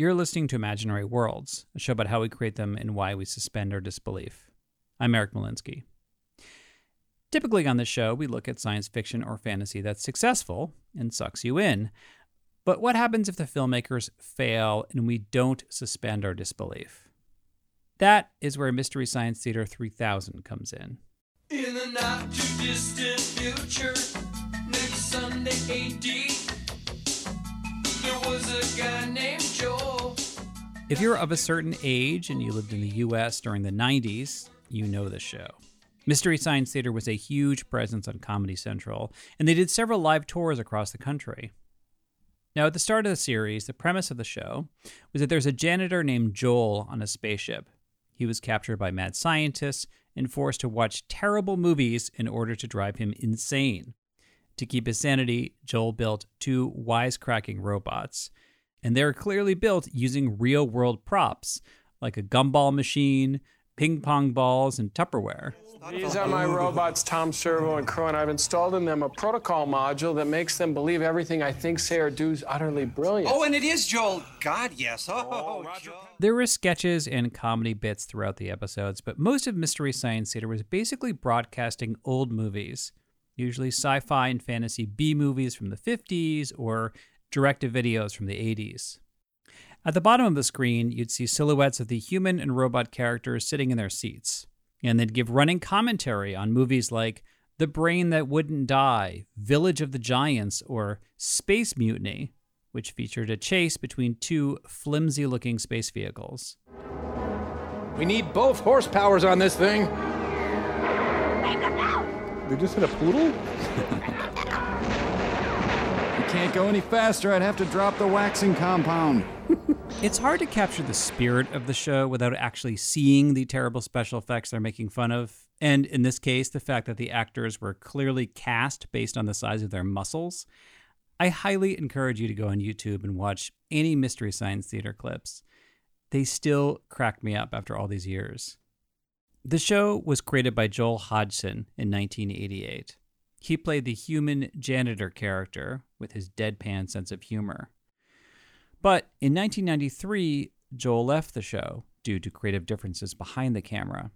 You're listening to Imaginary Worlds, a show about how we create them and why we suspend our disbelief. I'm Eric Molinsky. Typically on this show, we look at science fiction or fantasy that's successful and sucks you in. But what happens if the filmmakers fail and we don't suspend our disbelief? That is where Mystery Science Theater 3000 comes in. In the not too distant future, next Sunday AD, there was a guy named. If you're of a certain age and you lived in the US during the 90s, you know the show. Mystery Science Theater was a huge presence on Comedy Central, and they did several live tours across the country. Now, at the start of the series, the premise of the show was that there's a janitor named Joel on a spaceship. He was captured by mad scientists and forced to watch terrible movies in order to drive him insane. To keep his sanity, Joel built two wisecracking robots, and they're clearly built using real world props like a gumball machine, ping pong balls, and Tupperware. These are my robots, Tom Servo and Crow, and I've installed in them a protocol module that makes them believe everything I think, say, or do is utterly brilliant. Oh, and it is Joel. God, yes. Oh, oh Joel. There were sketches and comedy bits throughout the episodes, but most of Mystery Science Theater was basically broadcasting old movies, usually sci fi and fantasy B movies from the 50s or direct to videos from the 80s. At the bottom of the screen, you'd see silhouettes of the human and robot characters sitting in their seats, and they'd give running commentary on movies like The Brain That Wouldn't Die, Village of the Giants, or Space Mutiny, which featured a chase between two flimsy looking space vehicles. We need both horsepowers on this thing. They just hit a poodle? Can't go any faster. I'd have to drop the waxing compound. It's hard to capture the spirit of the show without actually seeing the terrible special effects they're making fun of. And in this case, the fact that the actors were clearly cast based on the size of their muscles. I highly encourage you to go on YouTube and watch any Mystery Science Theater clips. They still crack me up after all these years. The show was created by Joel Hodgson in 1988. He played the human janitor character with his deadpan sense of humor. But in 1993, Joel left the show due to creative differences behind the camera.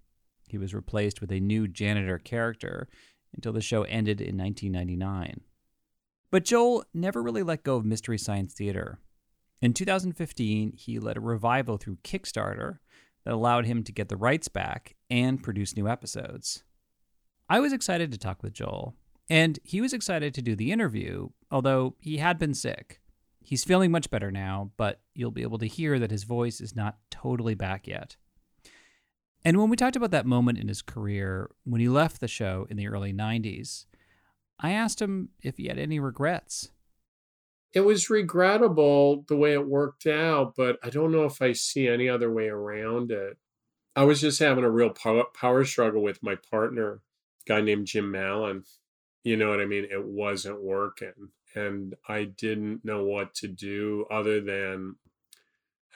He was replaced with a new janitor character until the show ended in 1999. But Joel never really let go of Mystery Science Theater. In 2015, he led a revival through Kickstarter that allowed him to get the rights back and produce new episodes. I was excited to talk with Joel, and he was excited to do the interview, although he had been sick. He's feeling much better now, but you'll be able to hear that his voice is not totally back yet. And when we talked about that moment in his career when he left the show in the early 90s, I asked him if he had any regrets. It was regrettable the way it worked out, but I don't know if I see any other way around it. I was just having a real power, struggle with my partner, guy named Jim Mallon. You know what I mean? It wasn't working. And I didn't know what to do other than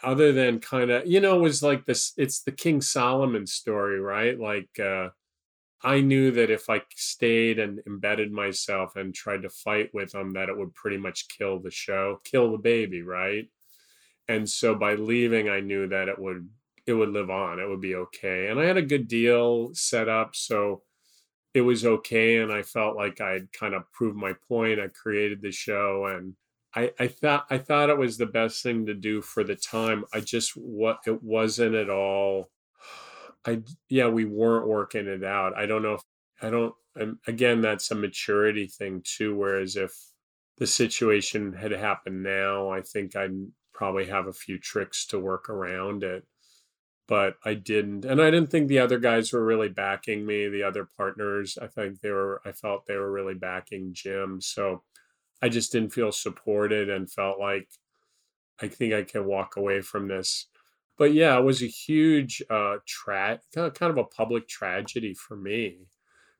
other than kind of you know it was like this it's the king solomon story right like uh i knew that if i stayed and embedded myself and tried to fight with them that it would pretty much kill the show kill the baby right and so by leaving i knew that it would it would live on it would be okay and i had a good deal set up so it was okay and i felt like i'd kind of proved my point i created the show and I, I thought I thought it was the best thing to do for the time. I just what it wasn't at all. I yeah, we weren't working it out. I don't know if I don't. And again, that's a maturity thing too. Whereas if the situation had happened now, I think I'd probably have a few tricks to work around it. But I didn't, and I didn't think the other guys were really backing me. The other partners, I think they were. I felt they were really backing Jim. So I just didn't feel supported and felt like I think I can walk away from this. But yeah, it was a huge uh tra- kind of a public tragedy for me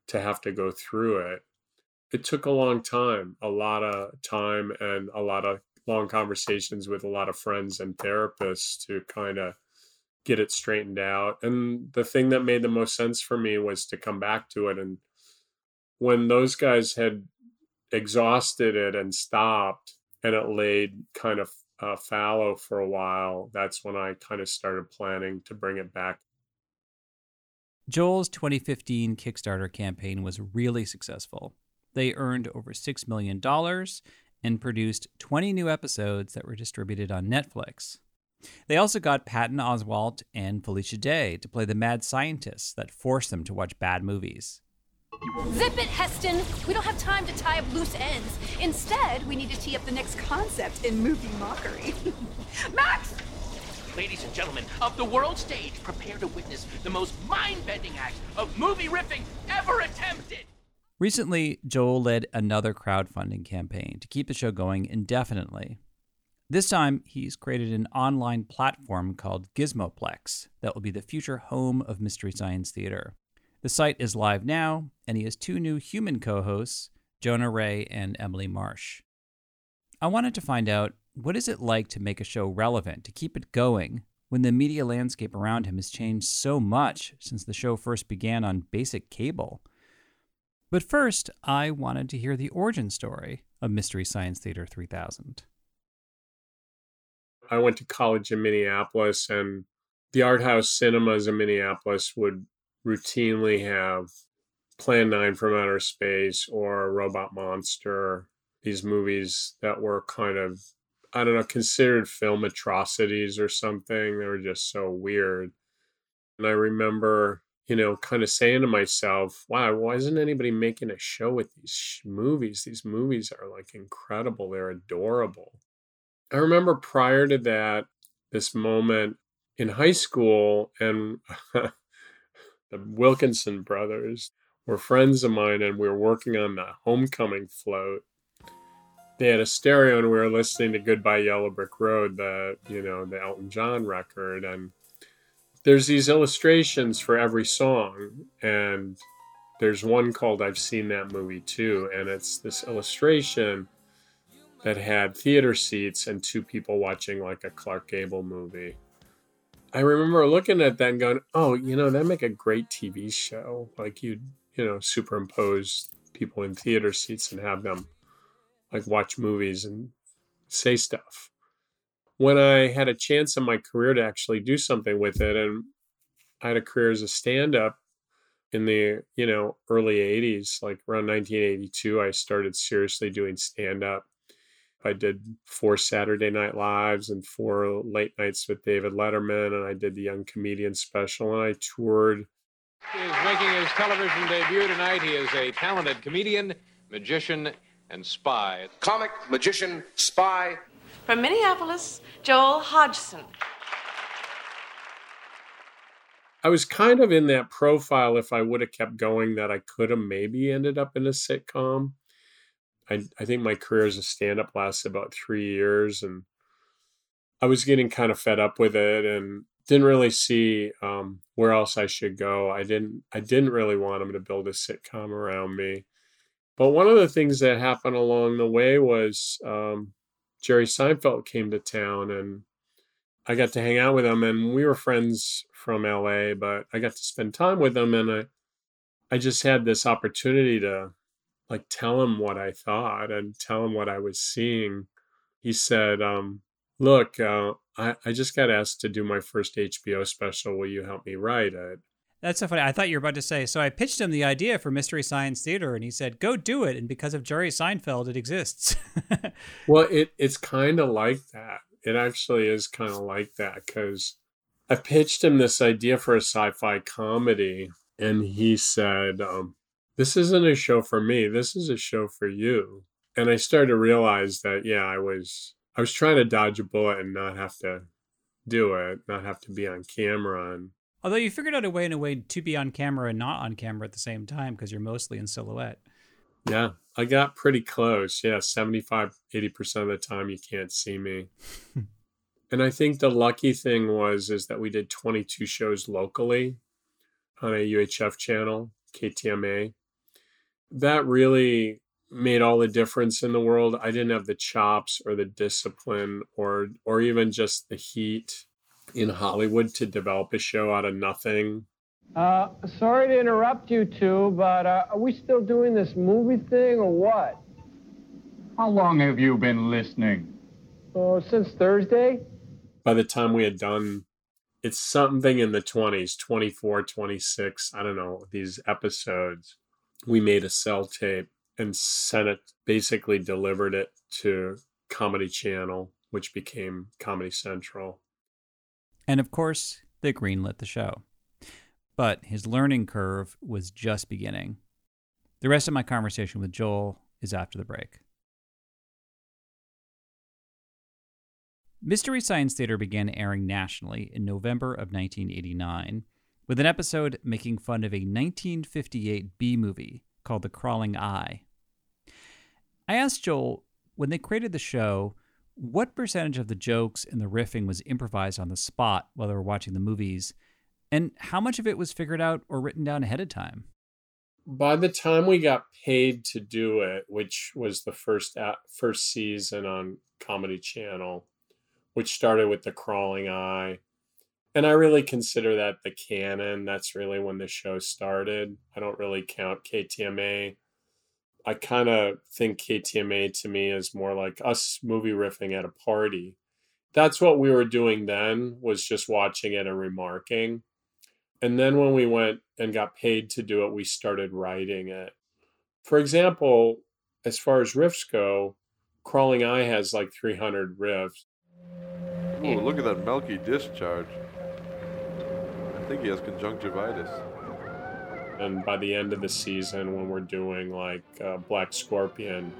to have to go through it. It took a long time, a lot of time and a lot of long conversations with a lot of friends and therapists to kind of get it straightened out. And the thing that made the most sense for me was to come back to it and when those guys had exhausted it and stopped and it laid kind of uh, fallow for a while, that's when I kind of started planning to bring it back. Joel's 2015 Kickstarter campaign was really successful. They earned over $6 million and produced 20 new episodes that were distributed on Netflix. They also got Patton Oswalt and Felicia Day to play the mad scientists that forced them to watch bad movies. Zip it, Heston! We don't have time to tie up loose ends. Instead, we need to tee up the next concept in movie mockery. Max! Ladies and gentlemen of the world stage, prepare to witness the most mind bending act of movie riffing ever attempted! Recently, Joel led another crowdfunding campaign to keep the show going indefinitely. This time, he's created an online platform called Gizmoplex that will be the future home of Mystery Science Theater. The site is live now, and he has two new human co hosts, Jonah Ray and Emily Marsh. I wanted to find out what is it like to make a show relevant, to keep it going, when the media landscape around him has changed so much since the show first began on basic cable. But first, I wanted to hear the origin story of Mystery Science Theater 3000. I went to college in Minneapolis, and the art house cinemas in Minneapolis would routinely have Plan 9 from Outer Space or Robot Monster, these movies that were kind of, I don't know, considered film atrocities or something. They were just so weird. And I remember, you know, kind of saying to myself, wow, why isn't anybody making a show with these movies? These movies are like incredible, they're adorable. I remember prior to that, this moment in high school, and the Wilkinson brothers were friends of mine, and we were working on the homecoming float. They had a stereo, and we were listening to "Goodbye Yellow Brick Road," the you know the Elton John record, and there's these illustrations for every song, and there's one called "I've Seen That Movie Too," and it's this illustration that had theater seats and two people watching like a Clark Gable movie I remember looking at that and going, "Oh, you know, that'd make a great TV show. Like you, you know, superimpose people in theater seats and have them like watch movies and say stuff." When I had a chance in my career to actually do something with it, and I had a career as a stand-up in the you know early 80s like around 1982 i started seriously doing stand-up I did four Saturday Night Lives and four late nights with David Letterman, and I did the Young Comedian special, and I toured. He is making his television debut tonight. He is a talented comedian, magician, and spy. Comic, magician, spy. From Minneapolis, Joel Hodgson. I was kind of in that profile if I would have kept going that I could have maybe ended up in a sitcom. I, I think my career as a stand up lasted about three years and I was getting kind of fed up with it and didn't really see um, where else I should go. I didn't I didn't really want them to build a sitcom around me. But one of the things that happened along the way was um, Jerry Seinfeld came to town and I got to hang out with him and we were friends from LA, but I got to spend time with him and I I just had this opportunity to like tell him what I thought and tell him what I was seeing. He said, um, Look, uh, I, I just got asked to do my first HBO special. Will you help me write it? That's so funny. I thought you were about to say, so I pitched him the idea for Mystery Science Theater and he said, go do it. And because of Jerry Seinfeld, it exists. well, it it's kind of like that. It actually is kind of like that because I pitched him this idea for a sci fi comedy and he said, um, This isn't a show for me. This is a show for you. And I started to realize that, yeah, I was. I was trying to dodge a bullet and not have to do it, not have to be on camera and Although you figured out a way in a way to be on camera and not on camera at the same time because you're mostly in silhouette. Yeah, I got pretty close. Yeah, 75, 80% of the time you can't see me. and I think the lucky thing was is that we did 22 shows locally on a UHF channel, KTMA. That really made all the difference in the world. I didn't have the chops or the discipline or or even just the heat in Hollywood to develop a show out of nothing. Uh, sorry to interrupt you two, but uh, are we still doing this movie thing or what? How long have you been listening? Oh, since Thursday. By the time we had done, it's something in the 20s, 24, 26, I don't know, these episodes. We made a cell tape and sent it, basically delivered it to Comedy Channel, which became Comedy Central. And of course, they greenlit the show. But his learning curve was just beginning. The rest of my conversation with Joel is after the break. Mystery Science Theater began airing nationally in November of 1989 with an episode making fun of a 1958 B movie called The Crawling Eye. I asked Joel when they created the show what percentage of the jokes and the riffing was improvised on the spot while they were watching the movies, and how much of it was figured out or written down ahead of time? By the time we got paid to do it, which was the first first season on Comedy Channel, which started with the crawling eye, and I really consider that the canon. That's really when the show started. I don't really count KTMA I kind of think KTMA to me is more like us movie riffing at a party. That's what we were doing then was just watching it and remarking. And then when we went and got paid to do it, we started writing it. For example, as far as riffs go, Crawling Eye has like 300 riffs. Ooh, look at that milky discharge. I think he has conjunctivitis. And by the end of the season when we're doing like uh, black scorpion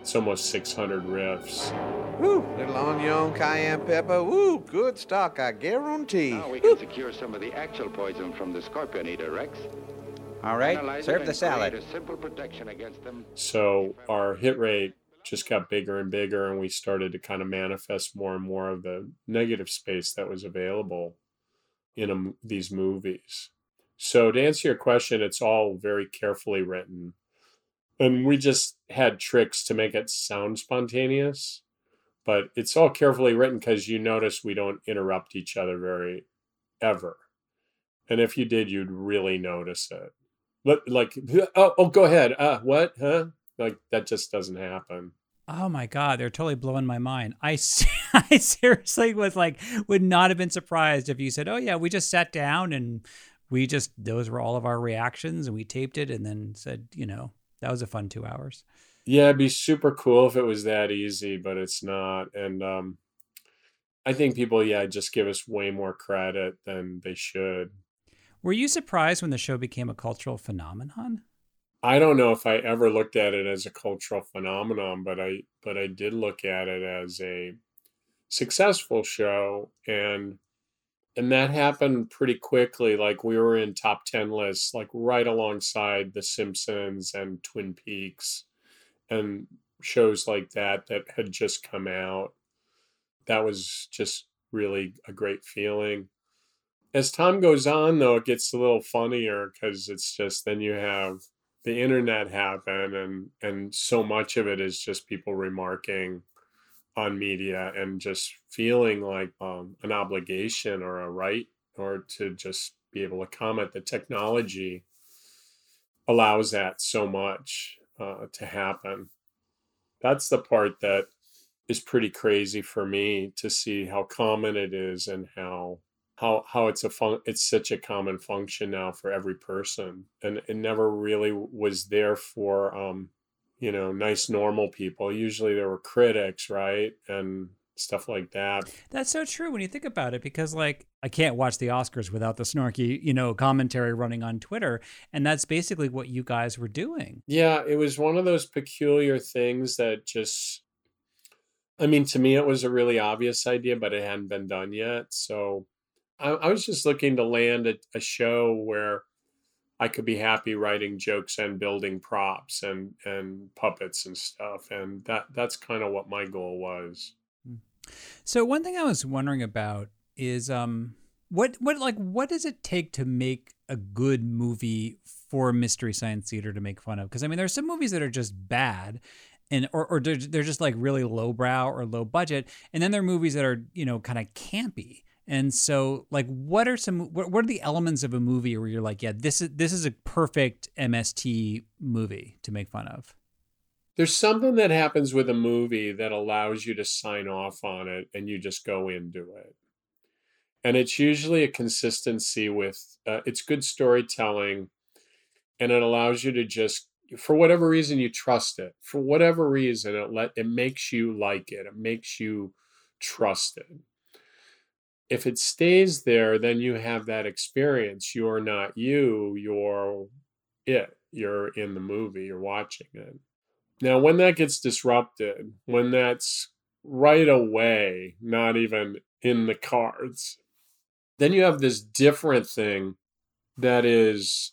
it's almost 600 riffs. Woo, little onion cayenne pepper. Woo, good stock i guarantee. Now we can secure some of the actual poison from the scorpion eater rex. All right serve the salad. a simple protection against them. So our hit rate just got bigger and bigger and we started to kind of manifest more and more of the negative space that was available in a, these movies so to answer your question, it's all very carefully written. And we just had tricks to make it sound spontaneous, but it's all carefully written because you notice we don't interrupt each other very ever. And if you did, you'd really notice it. But like, oh, oh go ahead. Uh, what? Huh? Like that just doesn't happen. Oh my god, they're totally blowing my mind. I I seriously was like would not have been surprised if you said, "Oh yeah, we just sat down and we just those were all of our reactions and we taped it and then said you know that was a fun two hours. Yeah it'd be super cool if it was that easy but it's not and um i think people yeah just give us way more credit than they should. Were you surprised when the show became a cultural phenomenon i don't know if i ever looked at it as a cultural phenomenon but i but i did look at it as a successful show and and that happened pretty quickly like we were in top 10 lists like right alongside the simpsons and twin peaks and shows like that that had just come out. That was just really a great feeling. As time goes on though it gets a little funnier because it's just then you have the internet happen and and so much of it is just people remarking on media and just feeling like um, an obligation or a right or to just be able to comment. The technology allows that so much uh, to happen. That's the part that is pretty crazy for me to see how common it is and how how how it's a fun it's such a common function now for every person and it never really was there for um you know nice normal people usually there were critics right and stuff like that That's so true when you think about it, because like I can't watch the Oscars without the snarky, you know, commentary running on Twitter, and that's basically what you guys were doing. yeah it was one of those peculiar things that just i mean to me it was a really obvious idea but it hadn't been done yet so i, I was just looking to land a, a show where i could be happy writing jokes and building props and and puppets and stuff and that that's kind of what my goal was So one thing I was wondering about is um what what like what does it take to make a good movie for mystery science theater to make fun of? Because I mean, there's some movies that are just bad. And or, or they're, they're just like really lowbrow or low budget, and then there are movies that are you know kind of campy. And so, like, what are some what, what are the elements of a movie where you're like, yeah, this is this is a perfect MST movie to make fun of? there's something that happens with a movie that allows you to sign off on it and you just go into it. And it's usually a consistency with uh, it's good storytelling and it allows you to just for whatever reason you trust it. For whatever reason it let it makes you like it. It makes you trust it if it stays there then you have that experience you're not you you're it you're in the movie you're watching it now, when that gets disrupted, when that's right away, not even in the cards, then you have this different thing that is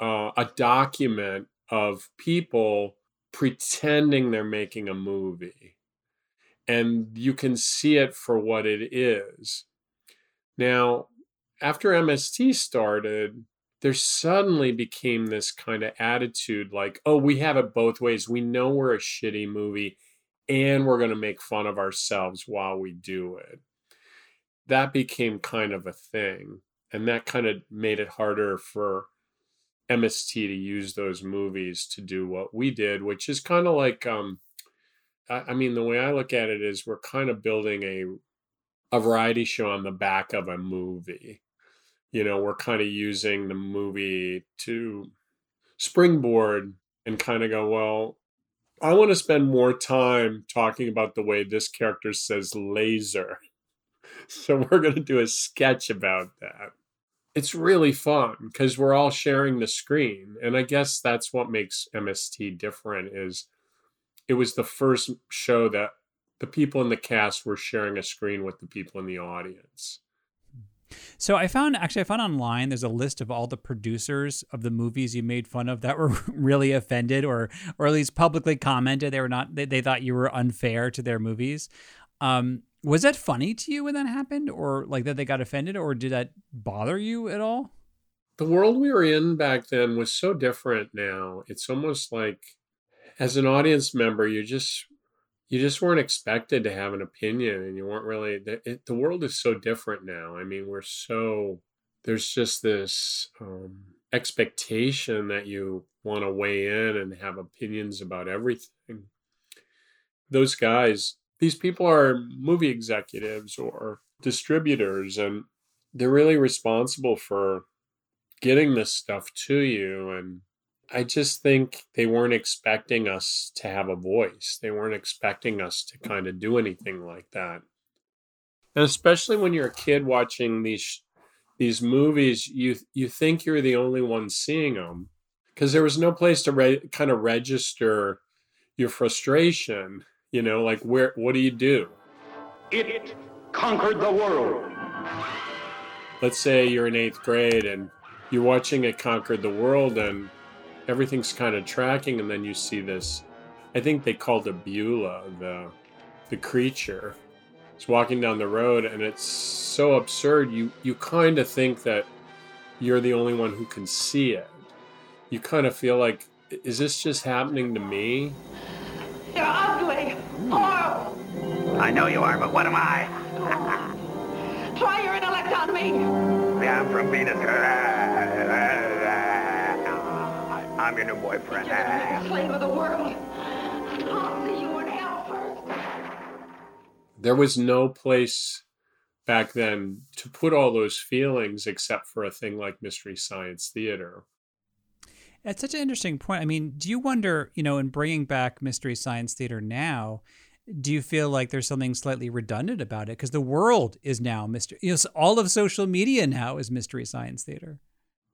uh, a document of people pretending they're making a movie. And you can see it for what it is. Now, after MST started, there suddenly became this kind of attitude like, oh, we have it both ways. We know we're a shitty movie and we're going to make fun of ourselves while we do it. That became kind of a thing. And that kind of made it harder for MST to use those movies to do what we did, which is kind of like, um, I, I mean, the way I look at it is we're kind of building a a variety show on the back of a movie you know, we're kind of using the movie to springboard and kind of go, well, I want to spend more time talking about the way this character says laser. So we're going to do a sketch about that. It's really fun because we're all sharing the screen. And I guess that's what makes MST different is it was the first show that the people in the cast were sharing a screen with the people in the audience. So I found actually I found online there's a list of all the producers of the movies you made fun of that were really offended or or at least publicly commented they were not they, they thought you were unfair to their movies. Um, was that funny to you when that happened or like that they got offended or did that bother you at all? The world we were in back then was so different now. It's almost like as an audience member you just you just weren't expected to have an opinion and you weren't really the, it, the world is so different now. I mean we're so there's just this um, expectation that you want to weigh in and have opinions about everything. Those guys these people are movie executives or distributors and they're really responsible for getting this stuff to you and I just think they weren't expecting us to have a voice. They weren't expecting us to kind of do anything like that. And especially when you're a kid watching these these movies, you you think you're the only one seeing them because there was no place to re- kind of register your frustration. You know, like where what do you do? It conquered the world. Let's say you're in eighth grade and you're watching it conquered the world and everything's kind of tracking, and then you see this. I think they called it Beulah, the the creature. It's walking down the road, and it's so absurd. You you kind of think that you're the only one who can see it. You kind of feel like, is this just happening to me? You're ugly. Horrible. I know you are, but what am I? Try your intellect on me. Yeah, I'm from Venus. I'm your new boyfriend. You're the biggest slave of the world. I'll see you in hell first. There was no place back then to put all those feelings except for a thing like Mystery Science Theater. It's such an interesting point. I mean, do you wonder, you know, in bringing back Mystery Science Theater now, do you feel like there's something slightly redundant about it? Because the world is now mystery. You know, all of social media now is Mystery Science Theater.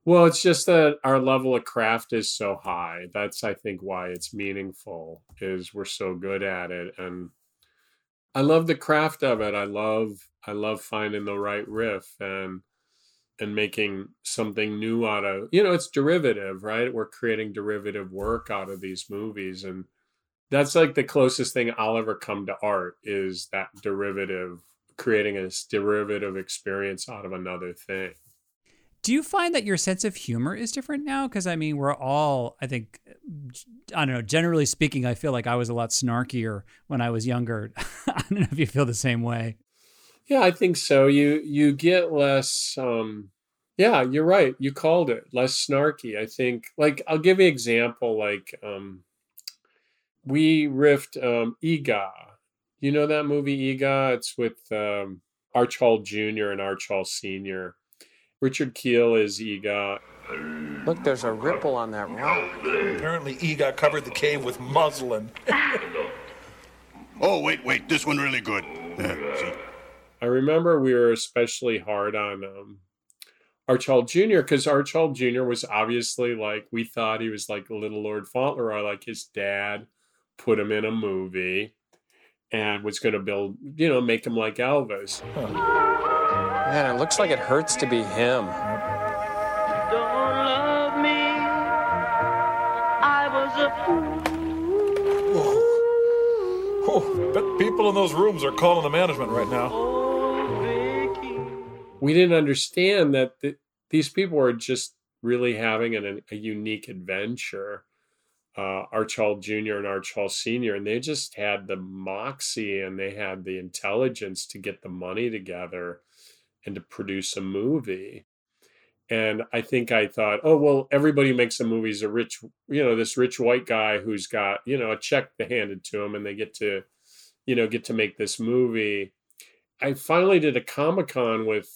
Well, it's just that our level of craft is so high. That's, I think, why it's meaningful. Is we're so good at it, and I love the craft of it. I love, I love finding the right riff and and making something new out of. You know, it's derivative, right? We're creating derivative work out of these movies, and that's like the closest thing I'll ever come to art is that derivative, creating a derivative experience out of another thing. Do you find that your sense of humor is different now? Because I mean, we're all, I think, I don't know, generally speaking, I feel like I was a lot snarkier when I was younger. I don't know if you feel the same way. Yeah, I think so. You you get less um yeah, you're right. You called it less snarky. I think like I'll give you an example like um we riffed um Eegah. You know that movie Eegah? It's with um Arch Hall Jr. and Arch Hall Sr. Richard Kiel is Eegah. Look, there's a ripple on that rock. Apparently, Eegah covered the cave with muslin. oh, wait, wait. This one really good. I remember we were especially hard on um, Arch Jr. because Arch Jr. was obviously like, we thought he was like Little Lord Fauntleroy, like his dad put him in a movie and was going to build, you know, make him like Elvis. Man, it looks like it hurts to be him. Oh, bet people in those rooms are calling the management right now. We didn't understand that th- these people were just really having an, a unique adventure. Uh, Arch Hall Jr. and Arch Hall Sr., and they just had the moxie and they had the intelligence to get the money together and to produce a movie. And I think I thought, oh, well, everybody makes a movie is a rich, you know, this rich white guy who's got, you know, a check handed to him and they get to, you know, get to make this movie. I finally did a Comic Con with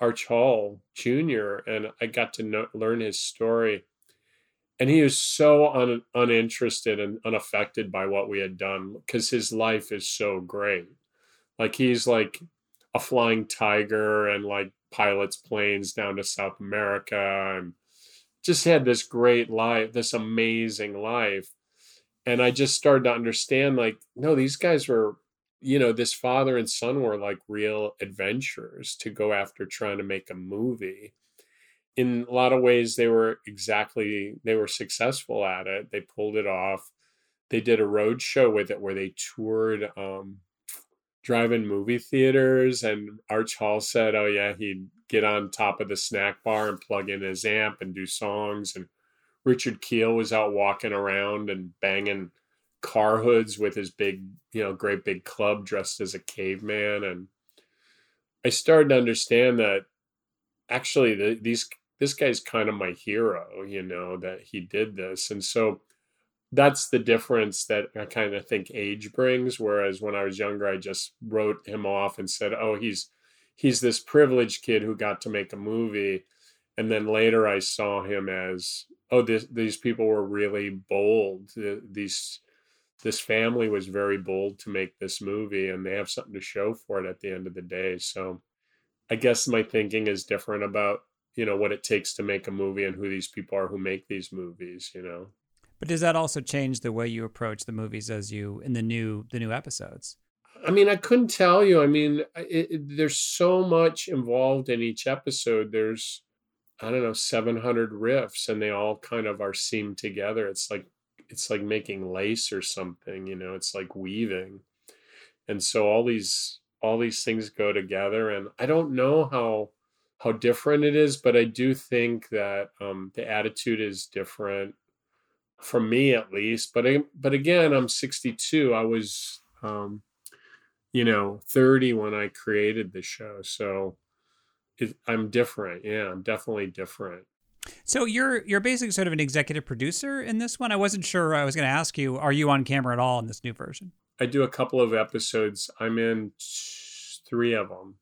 Arch Hall Jr., and I got to know, learn his story. And he was so un, uninterested and unaffected by what we had done because his life is so great. Like he's like a flying tiger and like pilots planes down to South America and just had this great life, this amazing life. And I just started to understand like, no, these guys were, you know, this father and son were like real adventurers to go after trying to make a movie. In a lot of ways, they were exactly, they were successful at it. They pulled it off. They did a road show with it where they toured um, drive-in movie theaters and arch hall said oh yeah he'd get on top of the snack bar and plug in his amp and do songs and richard kiel was out walking around and banging car hoods with his big you know great big club dressed as a caveman and i started to understand that actually the, these this guy's kind of my hero you know that he did this and so that's the difference that I kind of think age brings. Whereas when I was younger, I just wrote him off and said, "Oh, he's he's this privileged kid who got to make a movie." And then later, I saw him as, "Oh, this, these people were really bold. These this family was very bold to make this movie, and they have something to show for it at the end of the day." So, I guess my thinking is different about you know what it takes to make a movie and who these people are who make these movies. You know. But does that also change the way you approach the movies as you in the new the new episodes? I mean, I couldn't tell you. I mean, it, it, there's so much involved in each episode. There's, I don't know, 700 riffs, and they all kind of are seamed together. It's like it's like making lace or something. You know, it's like weaving, and so all these all these things go together. And I don't know how how different it is, but I do think that um, the attitude is different for me at least. But but again, I'm 62. I was, um, you know, 30 when I created the show, so it, I'm different. Yeah, I'm definitely different. So you're you're basically sort of an executive producer in this one. I wasn't sure. I was going to ask you, are you on camera at all in this new version? I do a couple of episodes. I'm in three of them.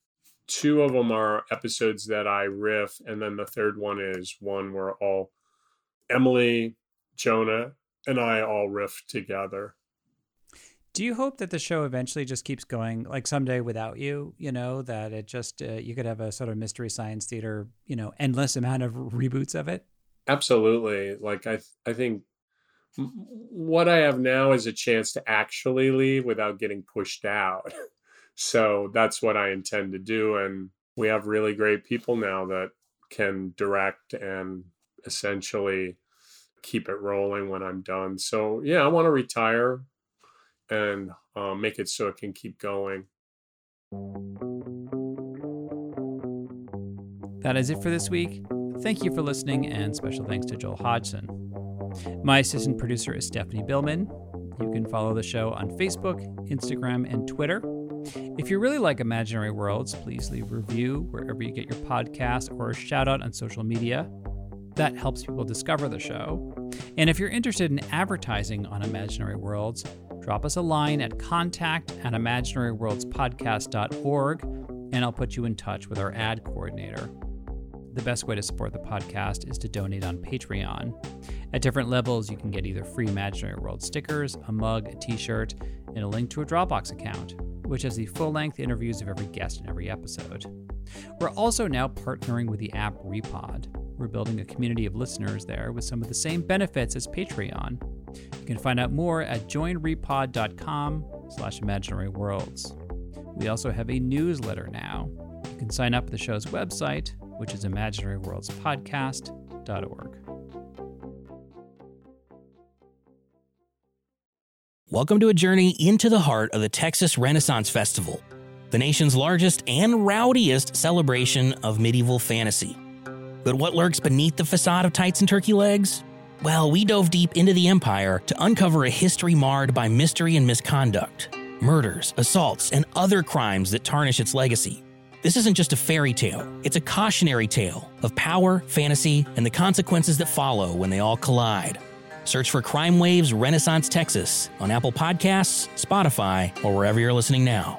two of them are episodes that I riff, and then the third one is one where all Emily, Jonah, and I all riff together. Do you hope that the show eventually just keeps going, like someday without you? You know that it just uh, you could have a sort of mystery science theater, you know, endless amount of reboots of it. Absolutely. Like I, I think what I have now is a chance to actually leave without getting pushed out. So that's what I intend to do. And we have really great people now that can direct and essentially keep it rolling when I'm done. So yeah, I want to retire and uh, make it so it can keep going. That is it for this week. Thank you for listening, and special thanks to Joel Hodgson. My assistant producer is Stephanie Billman. You can follow the show on Facebook, Instagram, and Twitter. If you really like Imaginary Worlds, please leave a review wherever you get your podcast or a shout out on social media. That helps people discover the show. And if you're interested in advertising on Imaginary Worlds, drop us a line at contact at imaginaryworldspodcast.org and I'll put you in touch with our ad coordinator. The best way to support the podcast is to donate on Patreon. At different levels, you can get either free Imaginary World stickers, a mug, a t shirt, and a link to a Dropbox account which has the full length interviews of every guest in every episode. We're also now partnering with the app Repod. We're building a community of listeners there with some of the same benefits as Patreon. You can find out more at joinrepod.com slash imaginaryworlds. worlds. We also have a newsletter now. You can sign up at the show's website, which is imaginaryworldspodcast.org. Welcome to a journey into the heart of the Texas Renaissance Festival, the nation's largest and rowdiest celebration of medieval fantasy. But what lurks beneath the facade of tights and turkey legs? Well, we dove deep into the empire to uncover a history marred by mystery and misconduct, murders, assaults, and other crimes that tarnish its legacy. This isn't just a fairy tale, it's a cautionary tale of power, fantasy, and the consequences that follow when they all collide. Search for Crime Waves Renaissance Texas on Apple Podcasts, Spotify, or wherever you're listening now.